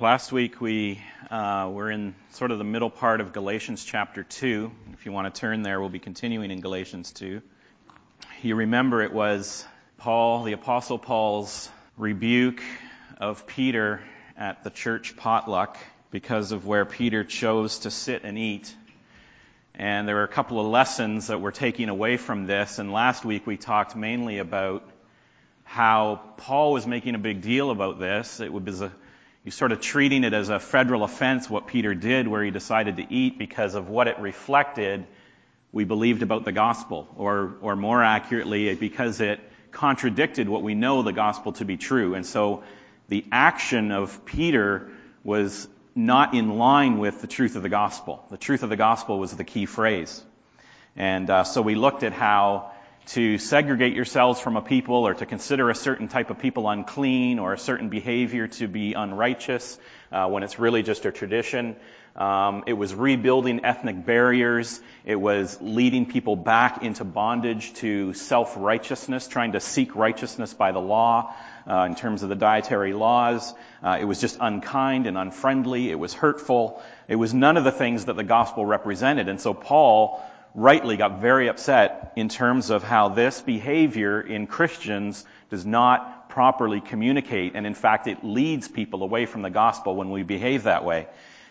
Last week we uh, were in sort of the middle part of Galatians chapter 2. If you want to turn there, we'll be continuing in Galatians 2. You remember it was Paul, the Apostle Paul's rebuke of Peter at the church potluck because of where Peter chose to sit and eat. And there were a couple of lessons that we're taking away from this. And last week we talked mainly about how Paul was making a big deal about this. It was a He's sort of treating it as a federal offense, what Peter did, where he decided to eat because of what it reflected we believed about the gospel, or, or more accurately, because it contradicted what we know the gospel to be true. And so the action of Peter was not in line with the truth of the gospel. The truth of the gospel was the key phrase. And uh, so we looked at how to segregate yourselves from a people or to consider a certain type of people unclean or a certain behavior to be unrighteous uh, when it's really just a tradition. Um, it was rebuilding ethnic barriers. It was leading people back into bondage to self-righteousness, trying to seek righteousness by the law uh, in terms of the dietary laws. Uh, it was just unkind and unfriendly. It was hurtful. It was none of the things that the gospel represented. And so Paul rightly got very upset in terms of how this behavior in Christians does not properly communicate, and in fact, it leads people away from the gospel when we behave that way.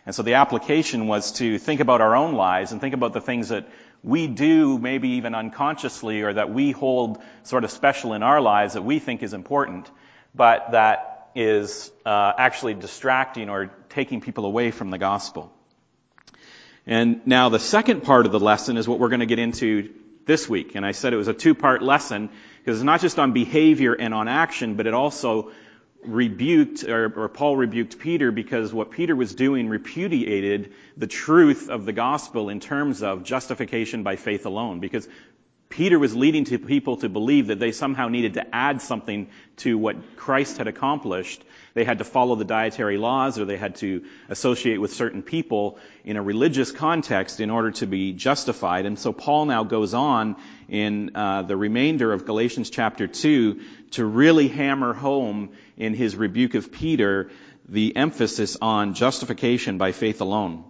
And so the application was to think about our own lives and think about the things that we do, maybe even unconsciously, or that we hold sort of special in our lives that we think is important, but that is uh, actually distracting or taking people away from the gospel. And now the second part of the lesson is what we're going to get into this week. And I said it was a two-part lesson because it's not just on behavior and on action, but it also rebuked, or, or, Paul rebuked Peter because what Peter was doing repudiated the truth of the gospel in terms of justification by faith alone. Because Peter was leading to people to believe that they somehow needed to add something to what Christ had accomplished. They had to follow the dietary laws or they had to associate with certain people in a religious context in order to be justified. And so Paul now goes on in uh, the remainder of Galatians chapter 2 to really hammer home in his rebuke of Peter the emphasis on justification by faith alone.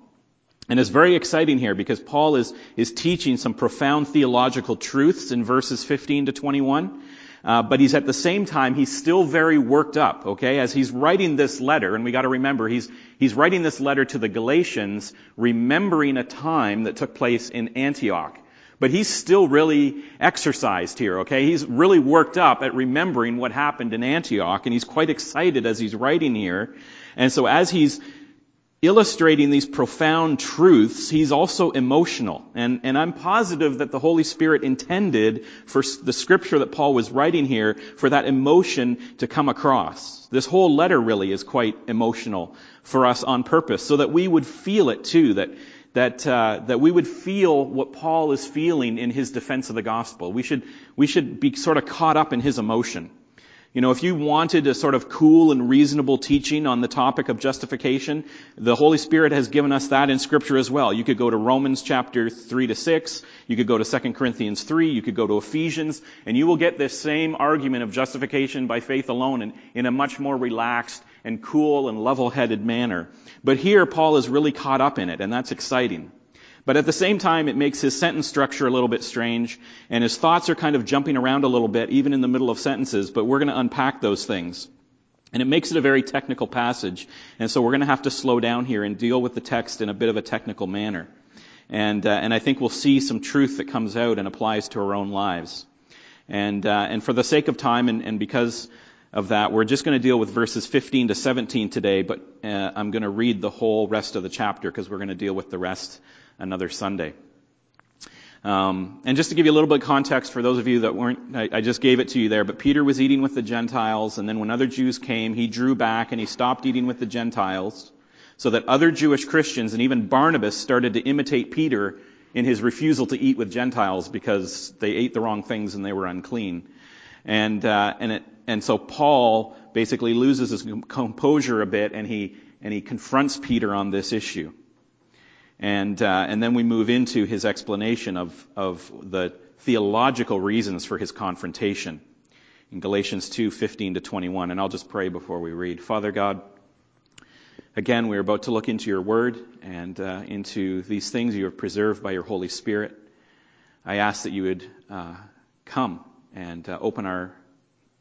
And it's very exciting here because Paul is, is teaching some profound theological truths in verses 15 to 21. Uh, but he's at the same time, he's still very worked up, okay? As he's writing this letter, and we gotta remember, he's, he's writing this letter to the Galatians, remembering a time that took place in Antioch. But he's still really exercised here, okay? He's really worked up at remembering what happened in Antioch, and he's quite excited as he's writing here. And so as he's illustrating these profound truths, he's also emotional. And, and I'm positive that the Holy Spirit intended for the scripture that Paul was writing here for that emotion to come across. This whole letter really is quite emotional for us on purpose, so that we would feel it too, that, that, uh, that we would feel what Paul is feeling in his defense of the gospel. We should, we should be sort of caught up in his emotion. You know, if you wanted a sort of cool and reasonable teaching on the topic of justification, the Holy Spirit has given us that in Scripture as well. You could go to Romans chapter 3 to 6, you could go to 2 Corinthians 3, you could go to Ephesians, and you will get this same argument of justification by faith alone in, in a much more relaxed and cool and level-headed manner. But here, Paul is really caught up in it, and that's exciting. But at the same time, it makes his sentence structure a little bit strange, and his thoughts are kind of jumping around a little bit, even in the middle of sentences, but we're going to unpack those things. And it makes it a very technical passage, and so we're going to have to slow down here and deal with the text in a bit of a technical manner. And, uh, and I think we'll see some truth that comes out and applies to our own lives. And, uh, and for the sake of time and, and because of that, we're just going to deal with verses 15 to 17 today, but uh, I'm going to read the whole rest of the chapter because we're going to deal with the rest another Sunday. Um, and just to give you a little bit of context for those of you that weren't, I, I, just gave it to you there, but Peter was eating with the Gentiles, and then when other Jews came, he drew back and he stopped eating with the Gentiles, so that other Jewish Christians and even Barnabas started to imitate Peter in his refusal to eat with Gentiles because they ate the wrong things and they were unclean. And, uh, and, it, and so Paul basically loses his composure a bit and he, and he confronts Peter on this issue. And, uh, and then we move into his explanation of, of the theological reasons for his confrontation in Galatians 2, 15 to 21. And I'll just pray before we read. Father God, Again, we're about to look into your word and uh, into these things you have preserved by your Holy Spirit. I ask that you would uh, come and uh, open our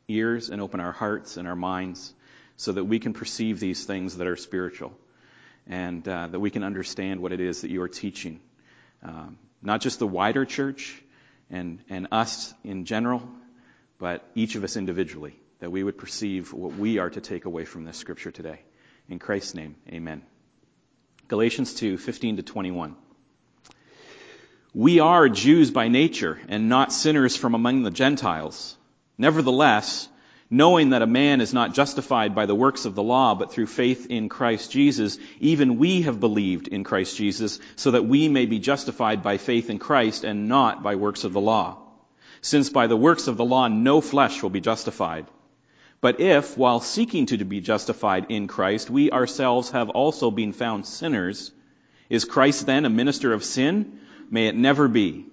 ears and open our hearts and our minds so that we can perceive these things that are spiritual and uh, that we can understand what it is that you are teaching. Um, not just the wider church and, and us in general, but each of us individually, that we would perceive what we are to take away from this scripture today. In Christ's name, amen. Galatians 2, 15 to 21. We are Jews by nature and not sinners from among the Gentiles. Nevertheless, knowing that a man is not justified by the works of the law, but through faith in Christ Jesus, even we have believed in Christ Jesus, so that we may be justified by faith in Christ and not by works of the law. Since by the works of the law no flesh will be justified. But if, while seeking to be justified in Christ, we ourselves have also been found sinners, is Christ then a minister of sin? May it never be.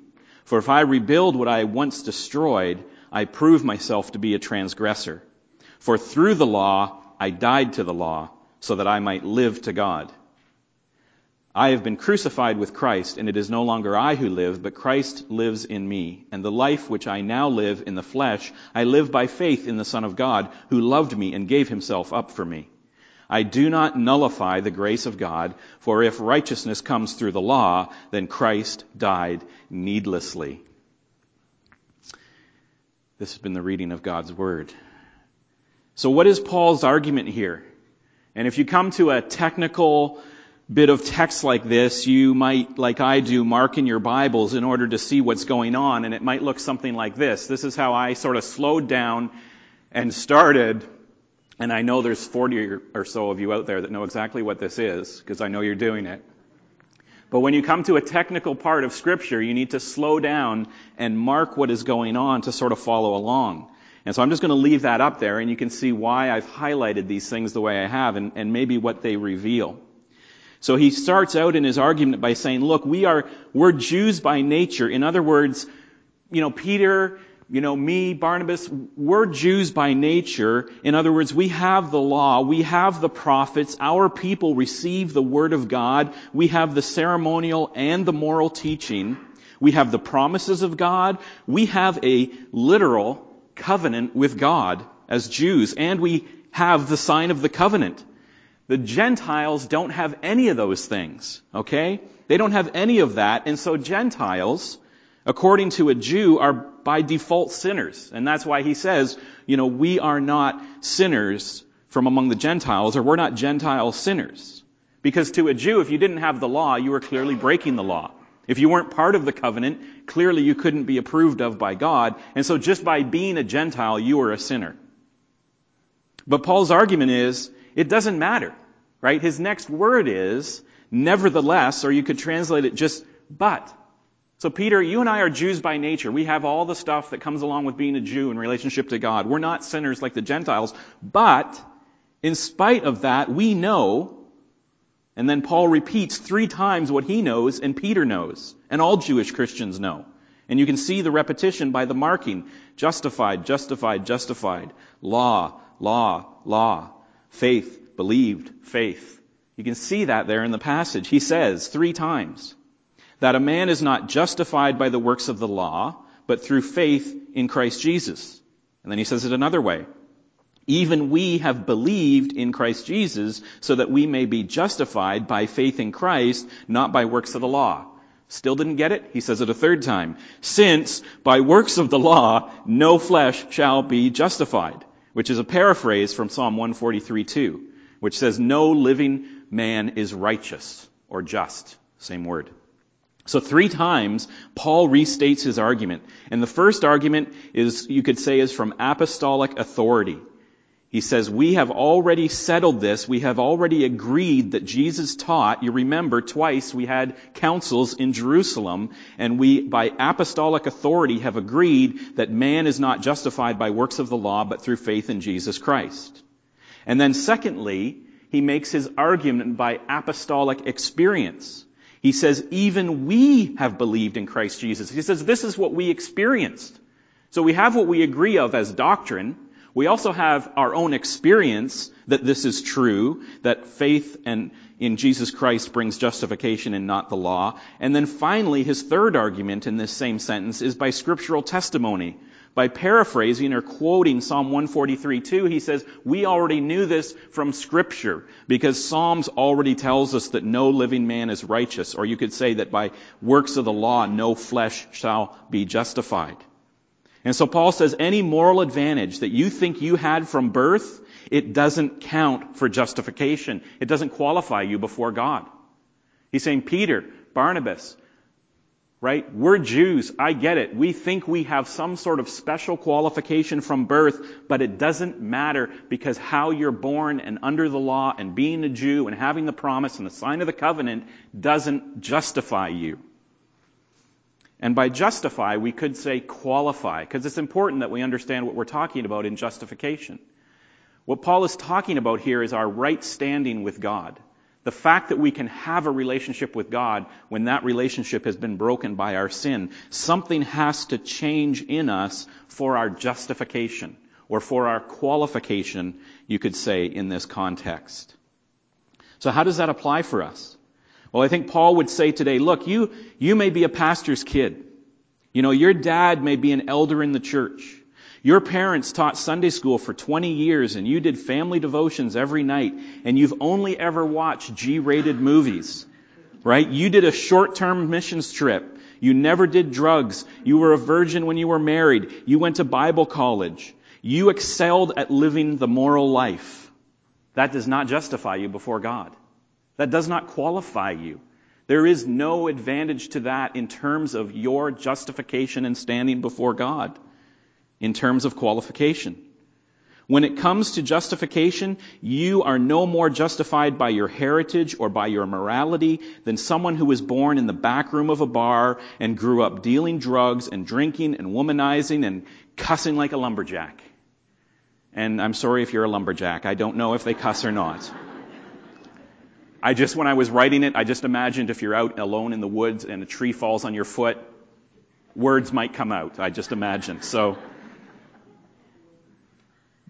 For if I rebuild what I once destroyed, I prove myself to be a transgressor. For through the law, I died to the law, so that I might live to God. I have been crucified with Christ, and it is no longer I who live, but Christ lives in me. And the life which I now live in the flesh, I live by faith in the Son of God, who loved me and gave himself up for me. I do not nullify the grace of God, for if righteousness comes through the law, then Christ died needlessly. This has been the reading of God's Word. So what is Paul's argument here? And if you come to a technical bit of text like this, you might, like I do, mark in your Bibles in order to see what's going on, and it might look something like this. This is how I sort of slowed down and started, and I know there's 40 or so of you out there that know exactly what this is, because I know you're doing it. But when you come to a technical part of Scripture, you need to slow down and mark what is going on to sort of follow along. And so I'm just going to leave that up there, and you can see why I've highlighted these things the way I have, and, and maybe what they reveal. So he starts out in his argument by saying, look, we are, we're Jews by nature. In other words, you know, Peter, you know, me, Barnabas, we're Jews by nature. In other words, we have the law, we have the prophets, our people receive the word of God, we have the ceremonial and the moral teaching, we have the promises of God, we have a literal covenant with God as Jews, and we have the sign of the covenant. The Gentiles don't have any of those things, okay? They don't have any of that, and so Gentiles, according to a Jew, are by default sinners. And that's why he says, you know, we are not sinners from among the Gentiles, or we're not Gentile sinners. Because to a Jew, if you didn't have the law, you were clearly breaking the law. If you weren't part of the covenant, clearly you couldn't be approved of by God. And so just by being a Gentile, you were a sinner. But Paul's argument is, it doesn't matter, right? His next word is nevertheless, or you could translate it just but. So Peter, you and I are Jews by nature. We have all the stuff that comes along with being a Jew in relationship to God. We're not sinners like the Gentiles, but in spite of that, we know and then Paul repeats three times what he knows and Peter knows, and all Jewish Christians know. And you can see the repetition by the marking. Justified, justified, justified. Law, law, law faith, believed, faith. You can see that there in the passage. He says three times that a man is not justified by the works of the law, but through faith in Christ Jesus. And then he says it another way. Even we have believed in Christ Jesus so that we may be justified by faith in Christ, not by works of the law. Still didn't get it? He says it a third time. Since by works of the law, no flesh shall be justified which is a paraphrase from Psalm 143:2, which says, No living man is righteous or just. Same word. So three times, Paul restates his argument. And the first argument is, you could say, is from apostolic authority. He says, we have already settled this. We have already agreed that Jesus taught. You remember twice we had councils in Jerusalem and we, by apostolic authority, have agreed that man is not justified by works of the law, but through faith in Jesus Christ. And then secondly, he makes his argument by apostolic experience. He says, even we have believed in Christ Jesus. He says, this is what we experienced. So we have what we agree of as doctrine, We also have our own experience that this is true, that faith and in Jesus Christ brings justification and not the law. And then finally, his third argument in this same sentence is by scriptural testimony. By paraphrasing or quoting Psalm 143:2, he says, we already knew this from scripture because Psalms already tells us that no living man is righteous. Or you could say that by works of the law, no flesh shall be justified. And so Paul says any moral advantage that you think you had from birth, it doesn't count for justification. It doesn't qualify you before God. He's saying, Peter, Barnabas, right? We're Jews. I get it. We think we have some sort of special qualification from birth, but it doesn't matter because how you're born and under the law and being a Jew and having the promise and the sign of the covenant doesn't justify you. And by justify, we could say qualify, because it's important that we understand what we're talking about in justification. What Paul is talking about here is our right standing with God. The fact that we can have a relationship with God when that relationship has been broken by our sin. Something has to change in us for our justification, or for our qualification, you could say, in this context. So how does that apply for us? Well, I think Paul would say today, look, you, you may be a pastor's kid. You know, your dad may be an elder in the church. Your parents taught Sunday school for 20 years and you did family devotions every night and you've only ever watched G-rated movies. Right? You did a short-term missions trip. You never did drugs. You were a virgin when you were married. You went to Bible college. You excelled at living the moral life. That does not justify you before God. That does not qualify you. There is no advantage to that in terms of your justification and standing before God, in terms of qualification. When it comes to justification, you are no more justified by your heritage or by your morality than someone who was born in the back room of a bar and grew up dealing drugs and drinking and womanizing and cussing like a lumberjack. And I'm sorry if you're a lumberjack. I don't know if they cuss or not. I just, when I was writing it, I just imagined if you're out alone in the woods and a tree falls on your foot, words might come out. I just imagined. So,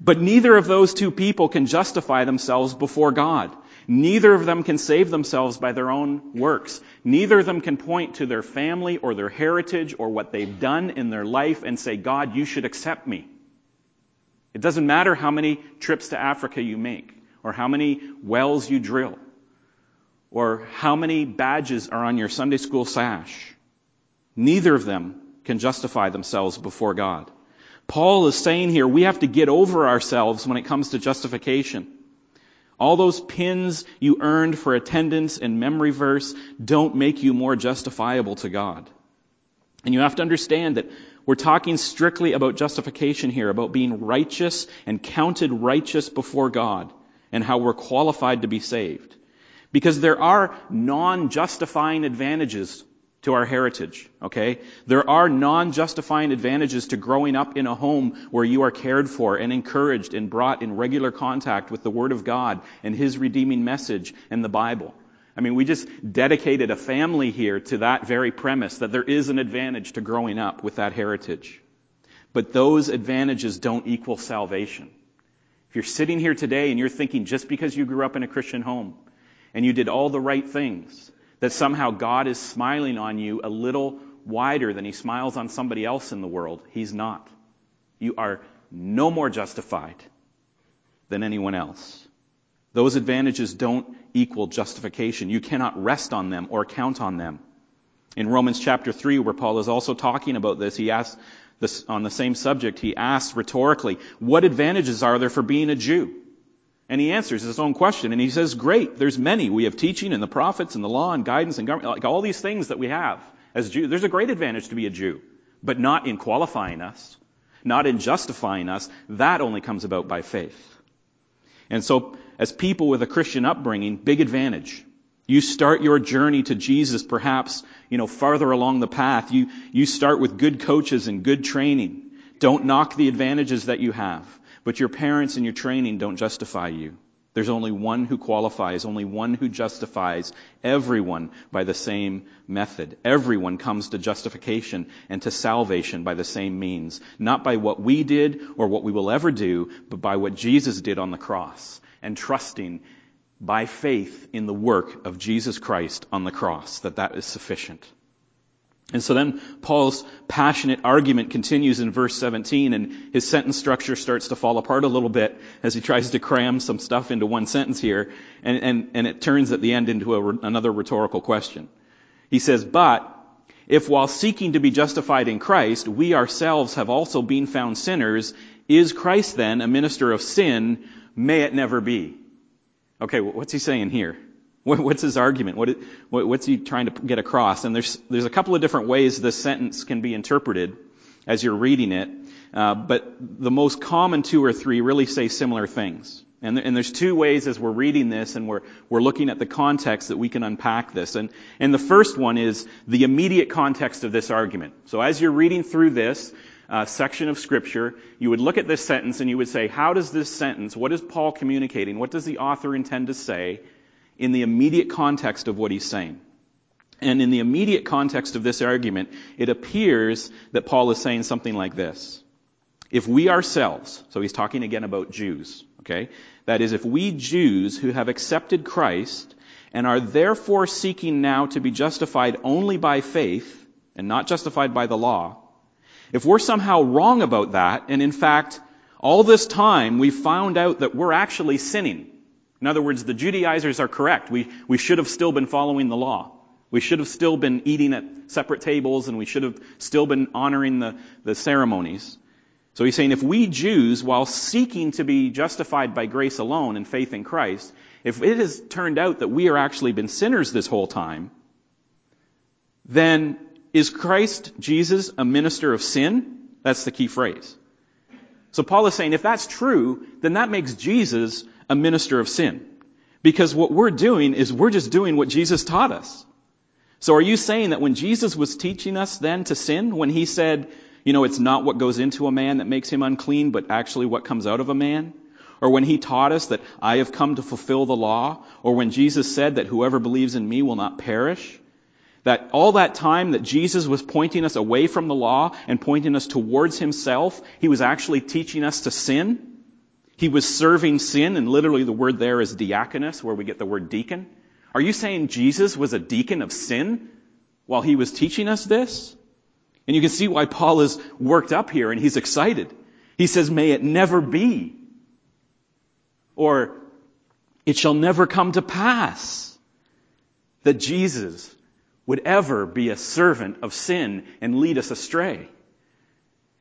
but neither of those two people can justify themselves before God. Neither of them can save themselves by their own works. Neither of them can point to their family or their heritage or what they've done in their life and say, God, you should accept me. It doesn't matter how many trips to Africa you make or how many wells you drill or how many badges are on your Sunday school sash. Neither of them can justify themselves before God. Paul is saying here we have to get over ourselves when it comes to justification. All those pins you earned for attendance and memory verse don't make you more justifiable to God. And you have to understand that we're talking strictly about justification here, about being righteous and counted righteous before God and how we're qualified to be saved. Because there are non-justifying advantages to our heritage, okay? There are non-justifying advantages to growing up in a home where you are cared for and encouraged and brought in regular contact with the Word of God and His redeeming message and the Bible. I mean, we just dedicated a family here to that very premise that there is an advantage to growing up with that heritage. But those advantages don't equal salvation. If you're sitting here today and you're thinking just because you grew up in a Christian home, and you did all the right things, that somehow God is smiling on you a little wider than he smiles on somebody else in the world. He's not. You are no more justified than anyone else. Those advantages don't equal justification. You cannot rest on them or count on them. In Romans chapter 3, where Paul is also talking about this, he asks this, on the same subject, he asks rhetorically, what advantages are there for being a Jew? And he answers his own question and he says, great, there's many. We have teaching and the prophets and the law and guidance and government, like all these things that we have as Jews. There's a great advantage to be a Jew, but not in qualifying us, not in justifying us. That only comes about by faith. And so, as people with a Christian upbringing, big advantage. You start your journey to Jesus perhaps, you know, farther along the path. You, you start with good coaches and good training. Don't knock the advantages that you have. But your parents and your training don't justify you. There's only one who qualifies, only one who justifies everyone by the same method. Everyone comes to justification and to salvation by the same means. Not by what we did or what we will ever do, but by what Jesus did on the cross and trusting by faith in the work of Jesus Christ on the cross, that that is sufficient. And so then Paul's passionate argument continues in verse 17 and his sentence structure starts to fall apart a little bit as he tries to cram some stuff into one sentence here and, and, and it turns at the end into a, another rhetorical question. He says, but if while seeking to be justified in Christ, we ourselves have also been found sinners, is Christ then a minister of sin? May it never be. Okay, what's he saying here? What's his argument? What, what's he trying to get across? And there's, there's a couple of different ways this sentence can be interpreted as you're reading it, uh, but the most common two or three really say similar things. And, and, there's two ways as we're reading this and we're, we're looking at the context that we can unpack this. And, and the first one is the immediate context of this argument. So as you're reading through this uh, section of Scripture, you would look at this sentence and you would say, how does this sentence, what is Paul communicating? What does the author intend to say? In the immediate context of what he's saying. And in the immediate context of this argument, it appears that Paul is saying something like this. If we ourselves, so he's talking again about Jews, okay? That is, if we Jews who have accepted Christ and are therefore seeking now to be justified only by faith and not justified by the law, if we're somehow wrong about that, and in fact, all this time we found out that we're actually sinning, in other words, the Judaizers are correct. We, we should have still been following the law. We should have still been eating at separate tables and we should have still been honoring the, the ceremonies. So he's saying if we Jews, while seeking to be justified by grace alone and faith in Christ, if it has turned out that we are actually been sinners this whole time, then is Christ Jesus a minister of sin? That's the key phrase. So Paul is saying if that's true, then that makes Jesus a minister of sin. Because what we're doing is we're just doing what Jesus taught us. So are you saying that when Jesus was teaching us then to sin, when he said, you know, it's not what goes into a man that makes him unclean, but actually what comes out of a man? Or when he taught us that I have come to fulfill the law? Or when Jesus said that whoever believes in me will not perish? That all that time that Jesus was pointing us away from the law and pointing us towards himself, he was actually teaching us to sin? He was serving sin, and literally the word there is diakonos, where we get the word deacon. Are you saying Jesus was a deacon of sin while he was teaching us this? And you can see why Paul is worked up here and he's excited. He says, may it never be. Or, it shall never come to pass that Jesus would ever be a servant of sin and lead us astray.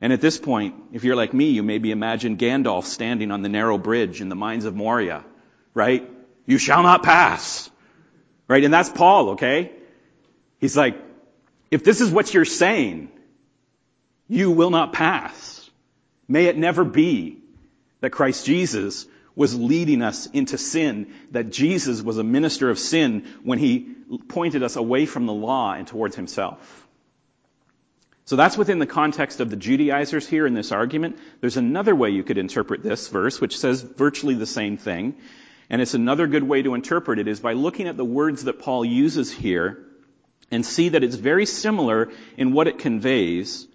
And at this point, if you're like me, you maybe imagine Gandalf standing on the narrow bridge in the mines of Moria, right? You shall not pass. Right? And that's Paul, okay? He's like, if this is what you're saying, you will not pass. May it never be that Christ Jesus was leading us into sin, that Jesus was a minister of sin when he pointed us away from the law and towards himself. So that's within the context of the Judaizers here in this argument. There's another way you could interpret this verse, which says virtually the same thing. And it's another good way to interpret it is by looking at the words that Paul uses here and see that it's very similar in what it conveys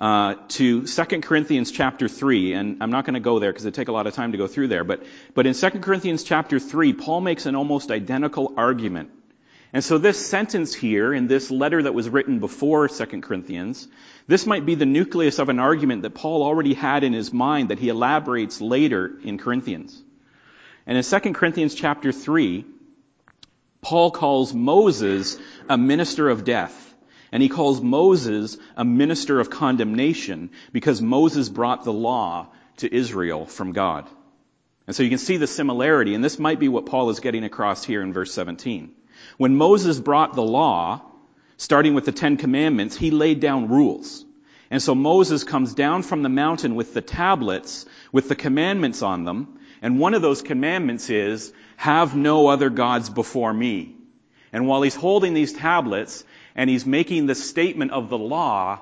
uh, to 2 Corinthians chapter 3. And I'm not going to go there because it take a lot of time to go through there. But, but in 2 Corinthians chapter 3, Paul makes an almost identical argument and so this sentence here in this letter that was written before 2 Corinthians, this might be the nucleus of an argument that Paul already had in his mind that he elaborates later in Corinthians. And in 2 Corinthians chapter 3, Paul calls Moses a minister of death. And he calls Moses a minister of condemnation because Moses brought the law to Israel from God. And so you can see the similarity, and this might be what Paul is getting across here in verse 17. When Moses brought the law, starting with the Ten Commandments, he laid down rules. And so Moses comes down from the mountain with the tablets, with the commandments on them, and one of those commandments is, have no other gods before me. And while he's holding these tablets, and he's making the statement of the law,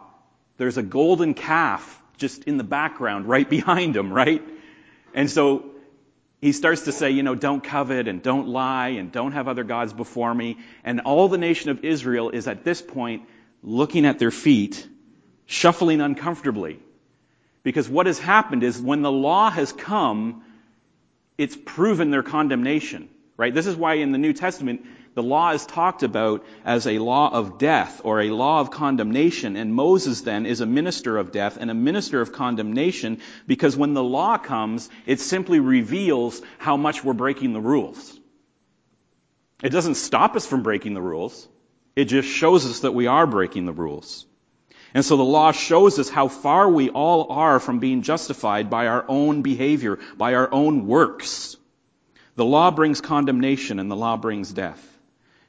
there's a golden calf just in the background right behind him, right? And so he starts to say, you know, don't covet and don't lie and don't have other gods before me. And all the nation of Israel is at this point looking at their feet, shuffling uncomfortably. Because what has happened is when the law has come, it's proven their condemnation, right? This is why in the New Testament, the law is talked about as a law of death or a law of condemnation, and Moses then is a minister of death and a minister of condemnation because when the law comes, it simply reveals how much we're breaking the rules. It doesn't stop us from breaking the rules. It just shows us that we are breaking the rules. And so the law shows us how far we all are from being justified by our own behavior, by our own works. The law brings condemnation and the law brings death.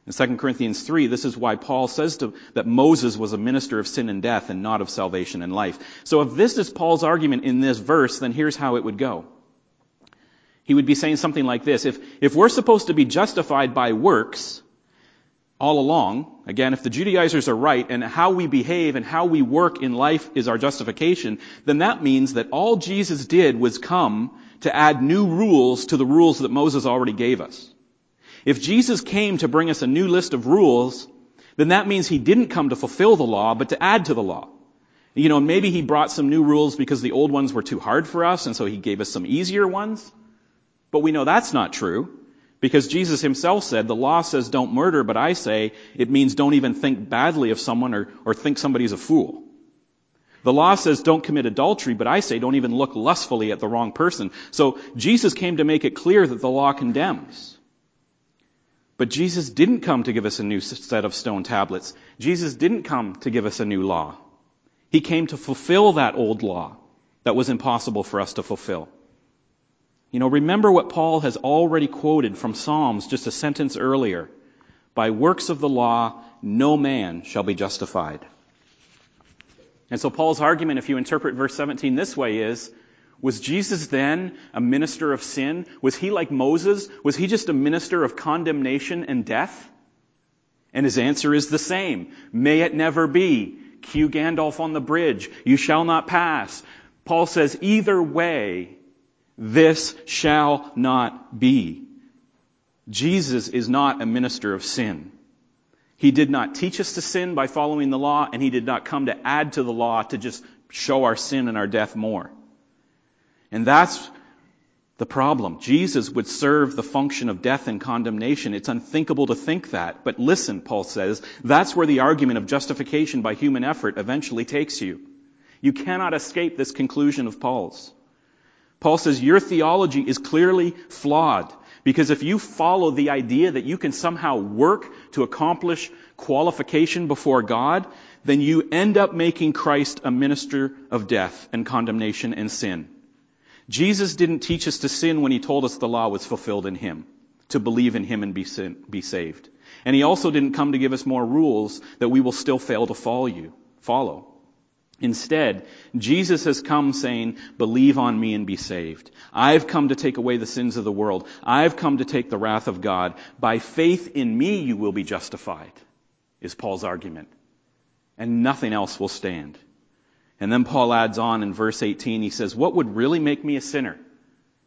In 2 Corinthians 3, this is why Paul says to, that Moses was a minister of sin and death and not of salvation and life. So if this is Paul's argument in this verse, then here's how it would go. He would be saying something like this. If, if we're supposed to be justified by works all along, again, if the Judaizers are right and how we behave and how we work in life is our justification, then that means that all Jesus did was come to add new rules to the rules that Moses already gave us. If Jesus came to bring us a new list of rules, then that means he didn't come to fulfill the law, but to add to the law. You know, maybe he brought some new rules because the old ones were too hard for us, and so he gave us some easier ones. But we know that's not true. Because Jesus himself said, the law says don't murder, but I say it means don't even think badly of someone or, or think somebody's a fool. The law says don't commit adultery, but I say don't even look lustfully at the wrong person. So Jesus came to make it clear that the law condemns. But Jesus didn't come to give us a new set of stone tablets. Jesus didn't come to give us a new law. He came to fulfill that old law that was impossible for us to fulfill. You know, remember what Paul has already quoted from Psalms just a sentence earlier. By works of the law, no man shall be justified. And so Paul's argument, if you interpret verse 17 this way, is was Jesus then a minister of sin? Was he like Moses? Was he just a minister of condemnation and death? And his answer is the same. May it never be. Cue Gandalf on the bridge. You shall not pass. Paul says, either way, this shall not be. Jesus is not a minister of sin. He did not teach us to sin by following the law, and he did not come to add to the law to just show our sin and our death more. And that's the problem. Jesus would serve the function of death and condemnation. It's unthinkable to think that. But listen, Paul says, that's where the argument of justification by human effort eventually takes you. You cannot escape this conclusion of Paul's. Paul says your theology is clearly flawed because if you follow the idea that you can somehow work to accomplish qualification before God, then you end up making Christ a minister of death and condemnation and sin. Jesus didn't teach us to sin when he told us the law was fulfilled in him, to believe in him and be, sin, be saved. And he also didn't come to give us more rules that we will still fail to follow you, follow. Instead, Jesus has come saying, believe on me and be saved. I've come to take away the sins of the world. I've come to take the wrath of God. By faith in me you will be justified, is Paul's argument. And nothing else will stand. And then Paul adds on in verse 18, he says, what would really make me a sinner?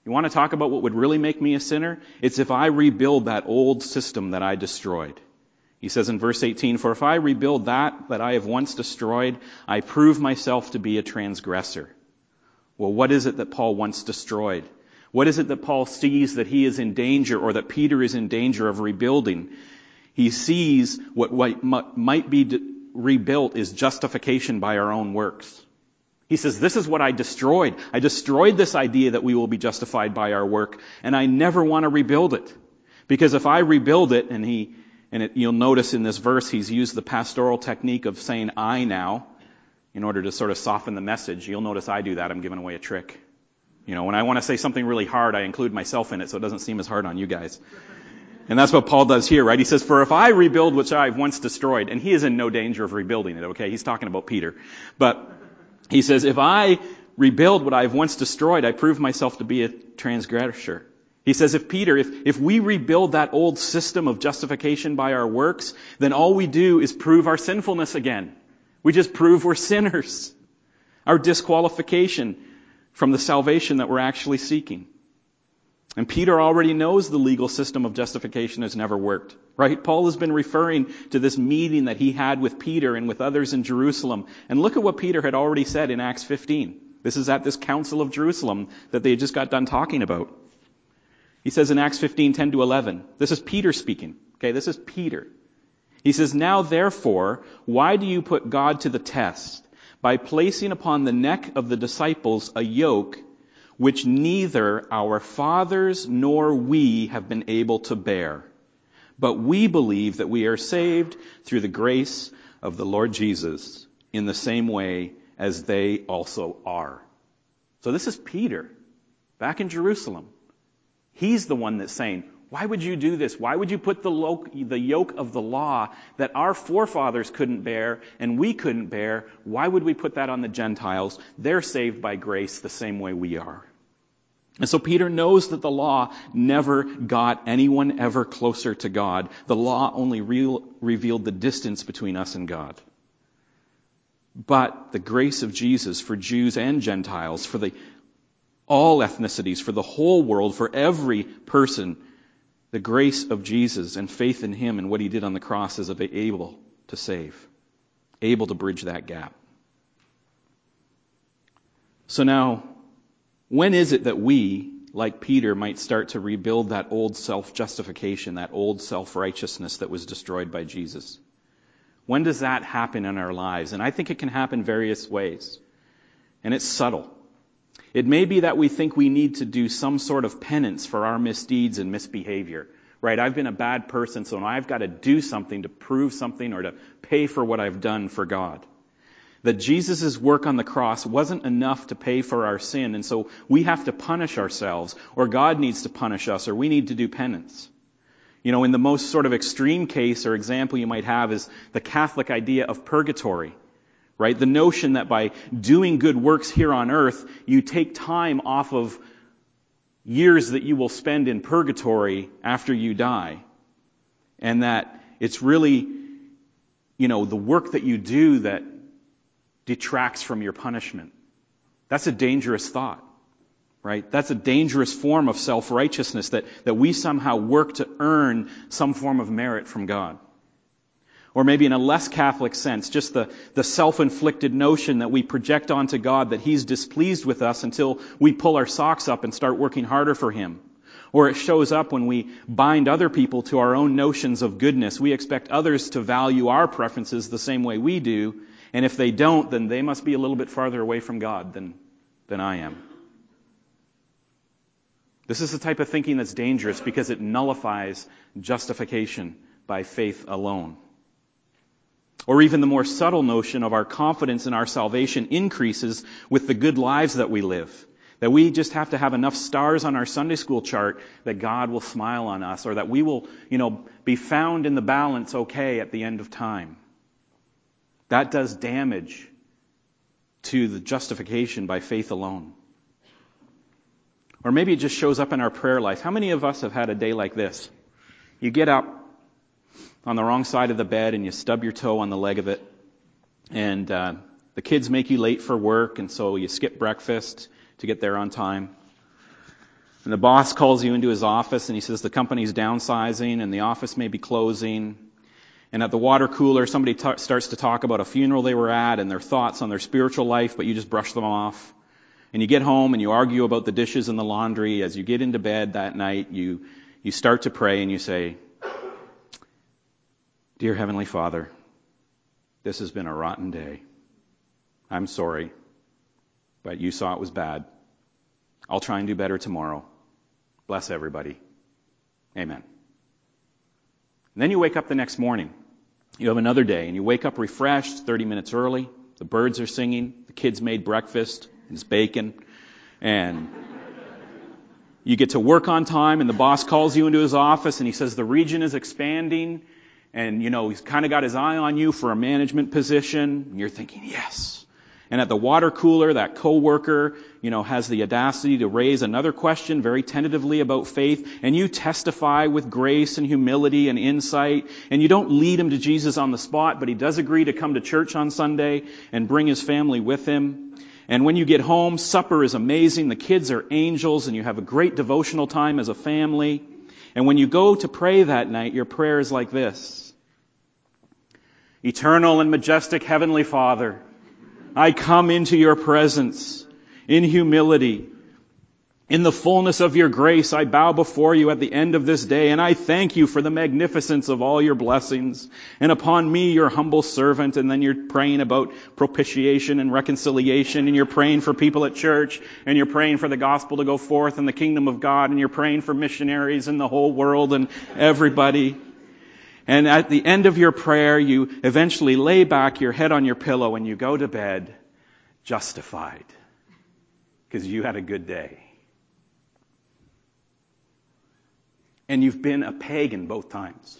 You want to talk about what would really make me a sinner? It's if I rebuild that old system that I destroyed. He says in verse 18, for if I rebuild that that I have once destroyed, I prove myself to be a transgressor. Well, what is it that Paul once destroyed? What is it that Paul sees that he is in danger or that Peter is in danger of rebuilding? He sees what might be rebuilt is justification by our own works. He says, this is what I destroyed. I destroyed this idea that we will be justified by our work, and I never want to rebuild it. Because if I rebuild it, and he, and it, you'll notice in this verse, he's used the pastoral technique of saying I now, in order to sort of soften the message. You'll notice I do that. I'm giving away a trick. You know, when I want to say something really hard, I include myself in it so it doesn't seem as hard on you guys. And that's what Paul does here, right? He says, for if I rebuild which I've once destroyed, and he is in no danger of rebuilding it, okay? He's talking about Peter. But he says, if I rebuild what I've once destroyed, I prove myself to be a transgressor. He says, if Peter, if, if we rebuild that old system of justification by our works, then all we do is prove our sinfulness again. We just prove we're sinners. Our disqualification from the salvation that we're actually seeking. And Peter already knows the legal system of justification has never worked, right? Paul has been referring to this meeting that he had with Peter and with others in Jerusalem. And look at what Peter had already said in Acts 15. This is at this Council of Jerusalem that they just got done talking about. He says in Acts 15, 10 to 11, this is Peter speaking. Okay, this is Peter. He says, Now therefore, why do you put God to the test by placing upon the neck of the disciples a yoke which neither our fathers nor we have been able to bear. But we believe that we are saved through the grace of the Lord Jesus in the same way as they also are. So this is Peter back in Jerusalem. He's the one that's saying, why would you do this? Why would you put the, the, yoke of the law that our forefathers couldn't bear and we couldn't bear? Why would we put that on the Gentiles? They're saved by grace the same way we are. And so Peter knows that the law never got anyone ever closer to God. The law only real, revealed the distance between us and God. But the grace of Jesus for Jews and Gentiles, for the, all ethnicities, for the whole world, for every person, the grace of Jesus and faith in Him and what He did on the cross is able to save, able to bridge that gap. So now, when is it that we, like Peter, might start to rebuild that old self-justification, that old self-righteousness that was destroyed by Jesus? When does that happen in our lives? And I think it can happen various ways. And it's subtle. It may be that we think we need to do some sort of penance for our misdeeds and misbehavior. Right? I've been a bad person, so now I've got to do something to prove something or to pay for what I've done for God that Jesus' work on the cross wasn't enough to pay for our sin, and so we have to punish ourselves, or God needs to punish us, or we need to do penance. You know, in the most sort of extreme case or example you might have is the Catholic idea of purgatory, right? The notion that by doing good works here on earth, you take time off of years that you will spend in purgatory after you die. And that it's really, you know, the work that you do that detracts from your punishment. That's a dangerous thought, right? That's a dangerous form of self-righteousness that, that we somehow work to earn some form of merit from God. Or maybe in a less Catholic sense, just the, the self-inflicted notion that we project onto God that He's displeased with us until we pull our socks up and start working harder for Him. Or it shows up when we bind other people to our own notions of goodness. We expect others to value our preferences the same way we do, and if they don't, then they must be a little bit farther away from God than, than I am. This is the type of thinking that's dangerous because it nullifies justification by faith alone. Or even the more subtle notion of our confidence in our salvation increases with the good lives that we live. That we just have to have enough stars on our Sunday school chart that God will smile on us or that we will, you know, be found in the balance okay at the end of time. That does damage to the justification by faith alone. Or maybe it just shows up in our prayer life. How many of us have had a day like this? You get up on the wrong side of the bed and you stub your toe on the leg of it, and uh, the kids make you late for work, and so you skip breakfast to get there on time. And the boss calls you into his office and he says the company's downsizing and the office may be closing and at the water cooler, somebody t- starts to talk about a funeral they were at and their thoughts on their spiritual life, but you just brush them off. And you get home and you argue about the dishes and the laundry. As you get into bed that night, you, you start to pray and you say, Dear Heavenly Father, this has been a rotten day. I'm sorry, but you saw it was bad. I'll try and do better tomorrow. Bless everybody. Amen. And then you wake up the next morning you have another day and you wake up refreshed 30 minutes early. The birds are singing. The kids made breakfast. It's bacon. And you get to work on time and the boss calls you into his office and he says the region is expanding and you know he's kind of got his eye on you for a management position and you're thinking yes and at the water cooler, that coworker, you know, has the audacity to raise another question very tentatively about faith, and you testify with grace and humility and insight, and you don't lead him to Jesus on the spot, but he does agree to come to church on Sunday and bring his family with him. And when you get home, supper is amazing. The kids are angels and you have a great devotional time as a family. And when you go to pray that night, your prayer is like this. Eternal and majestic Heavenly Father, I come into your presence in humility in the fullness of your grace, I bow before you at the end of this day, and I thank you for the magnificence of all your blessings. And upon me, your humble servant, and then you're praying about propitiation and reconciliation, and you're praying for people at church, and you're praying for the gospel to go forth in the kingdom of God, and you're praying for missionaries in the whole world and everybody. And at the end of your prayer, you eventually lay back your head on your pillow and you go to bed justified. Because you had a good day. And you've been a pagan both times.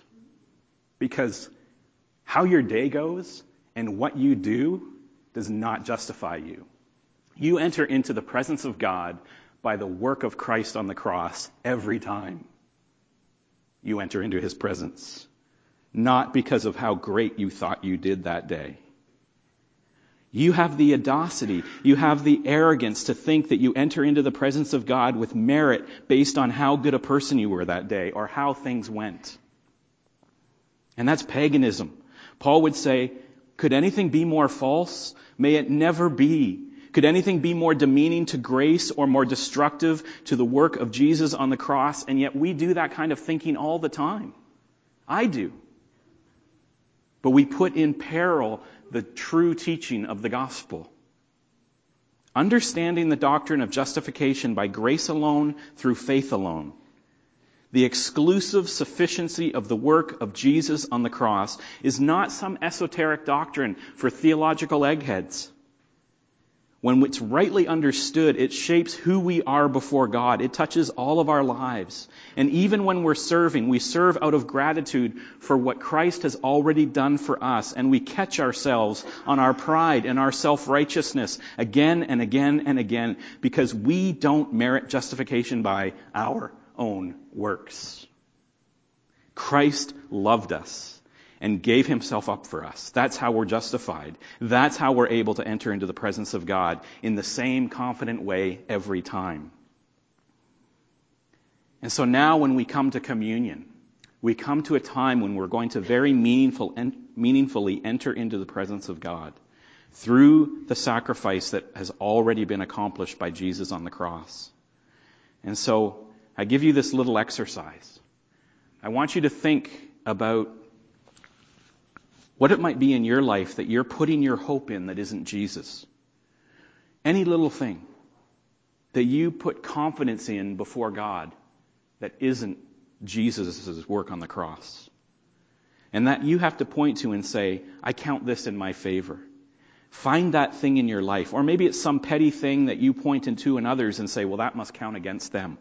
Because how your day goes and what you do does not justify you. You enter into the presence of God by the work of Christ on the cross every time you enter into his presence, not because of how great you thought you did that day. You have the audacity, you have the arrogance to think that you enter into the presence of God with merit based on how good a person you were that day or how things went. And that's paganism. Paul would say, could anything be more false? May it never be. Could anything be more demeaning to grace or more destructive to the work of Jesus on the cross? And yet we do that kind of thinking all the time. I do. But we put in peril the true teaching of the gospel. Understanding the doctrine of justification by grace alone through faith alone. The exclusive sufficiency of the work of Jesus on the cross is not some esoteric doctrine for theological eggheads. When it's rightly understood, it shapes who we are before God. It touches all of our lives. And even when we're serving, we serve out of gratitude for what Christ has already done for us. And we catch ourselves on our pride and our self-righteousness again and again and again because we don't merit justification by our own works. Christ loved us and gave himself up for us. That's how we're justified. That's how we're able to enter into the presence of God in the same confident way every time. And so now when we come to communion, we come to a time when we're going to very meaningful, meaningfully enter into the presence of God through the sacrifice that has already been accomplished by Jesus on the cross. And so I give you this little exercise. I want you to think about what it might be in your life that you're putting your hope in that isn't Jesus. Any little thing that you put confidence in before God that isn't Jesus' work on the cross. And that you have to point to and say, I count this in my favor. Find that thing in your life. Or maybe it's some petty thing that you point into in others and say, well, that must count against them.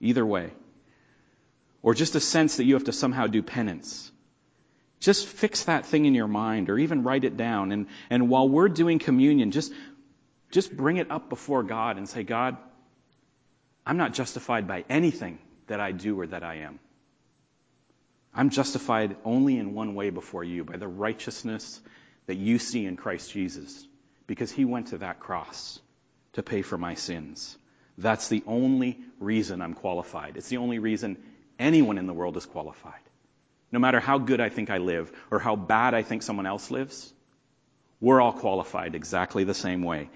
Either way. Or just a sense that you have to somehow do penance. Just fix that thing in your mind or even write it down. And, and while we're doing communion, just, just bring it up before God and say, God, I'm not justified by anything that I do or that I am. I'm justified only in one way before you, by the righteousness that you see in Christ Jesus, because he went to that cross to pay for my sins. That's the only reason I'm qualified. It's the only reason anyone in the world is qualified. No matter how good I think I live or how bad I think someone else lives, we're all qualified exactly the same way